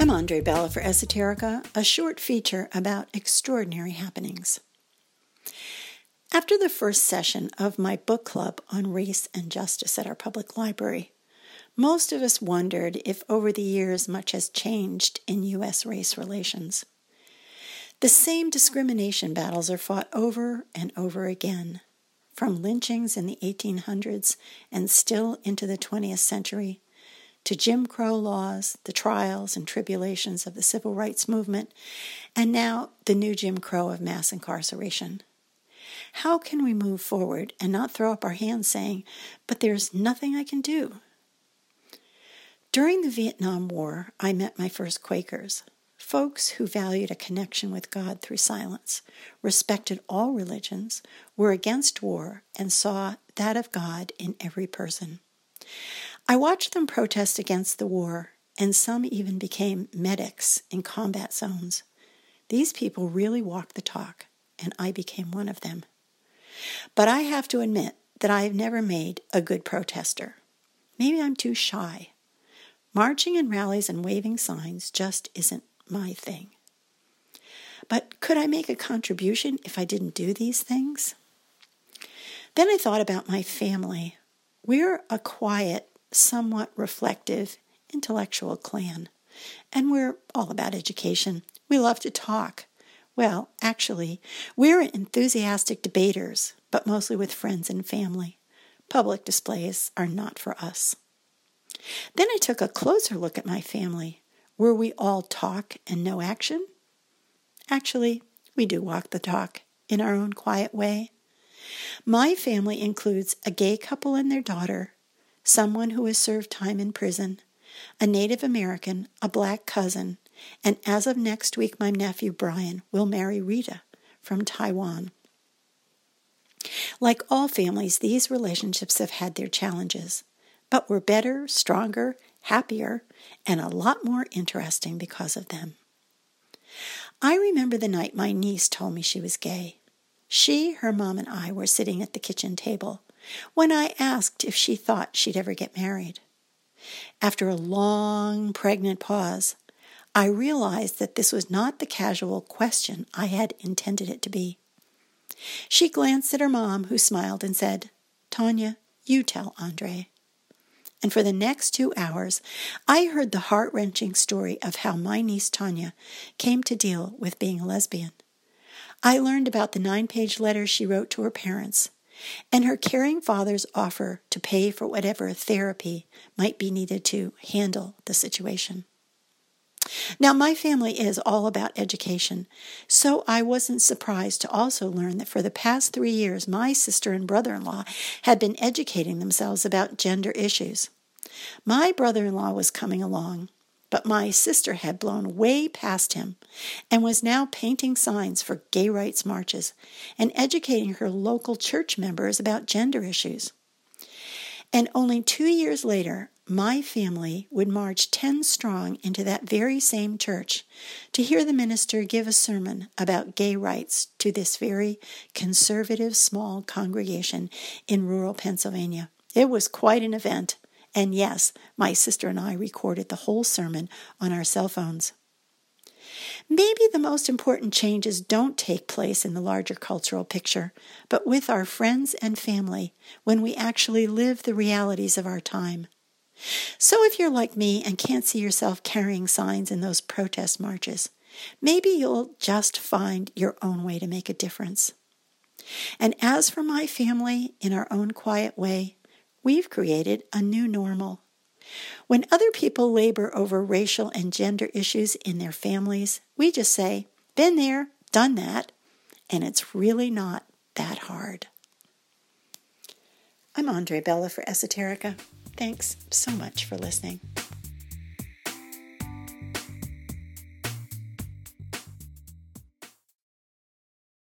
I'm Andre Bella for Esoterica, a short feature about extraordinary happenings. After the first session of my book club on race and justice at our public library, most of us wondered if over the years much has changed in U.S. race relations. The same discrimination battles are fought over and over again, from lynchings in the 1800s and still into the 20th century to Jim Crow laws, the trials and tribulations of the civil rights movement, and now the new Jim Crow of mass incarceration. How can we move forward and not throw up our hands saying, but there's nothing I can do? During the Vietnam War, I met my first Quakers, folks who valued a connection with God through silence, respected all religions, were against war, and saw that of God in every person. I watched them protest against the war, and some even became medics in combat zones. These people really walked the talk, and I became one of them. But I have to admit that I have never made a good protester. Maybe I'm too shy. Marching in rallies and waving signs just isn't my thing. But could I make a contribution if I didn't do these things? Then I thought about my family. We're a quiet, somewhat reflective, intellectual clan. And we're all about education. We love to talk. Well, actually, we're enthusiastic debaters, but mostly with friends and family. Public displays are not for us. Then I took a closer look at my family. Were we all talk and no action? Actually, we do walk the talk in our own quiet way. My family includes a gay couple and their daughter, someone who has served time in prison, a Native American, a black cousin, and as of next week, my nephew Brian will marry Rita from Taiwan. Like all families, these relationships have had their challenges, but we're better, stronger, happier, and a lot more interesting because of them. I remember the night my niece told me she was gay. She, her mom, and I were sitting at the kitchen table when I asked if she thought she'd ever get married. After a long, pregnant pause, I realized that this was not the casual question I had intended it to be. She glanced at her mom, who smiled and said, Tanya, you tell Andre. And for the next two hours, I heard the heart wrenching story of how my niece Tanya came to deal with being a lesbian. I learned about the nine page letter she wrote to her parents, and her caring father's offer to pay for whatever therapy might be needed to handle the situation. Now, my family is all about education, so I wasn't surprised to also learn that for the past three years, my sister and brother in law had been educating themselves about gender issues. My brother in law was coming along, but my sister had blown way past him and was now painting signs for gay rights marches and educating her local church members about gender issues. And only two years later, my family would march 10 strong into that very same church to hear the minister give a sermon about gay rights to this very conservative small congregation in rural Pennsylvania. It was quite an event. And yes, my sister and I recorded the whole sermon on our cell phones. Maybe the most important changes don't take place in the larger cultural picture, but with our friends and family when we actually live the realities of our time. So if you're like me and can't see yourself carrying signs in those protest marches, maybe you'll just find your own way to make a difference. And as for my family, in our own quiet way, we've created a new normal. When other people labor over racial and gender issues in their families, we just say, been there, done that, and it's really not that hard. I'm Andre Bella for Esoterica. Thanks so much for listening.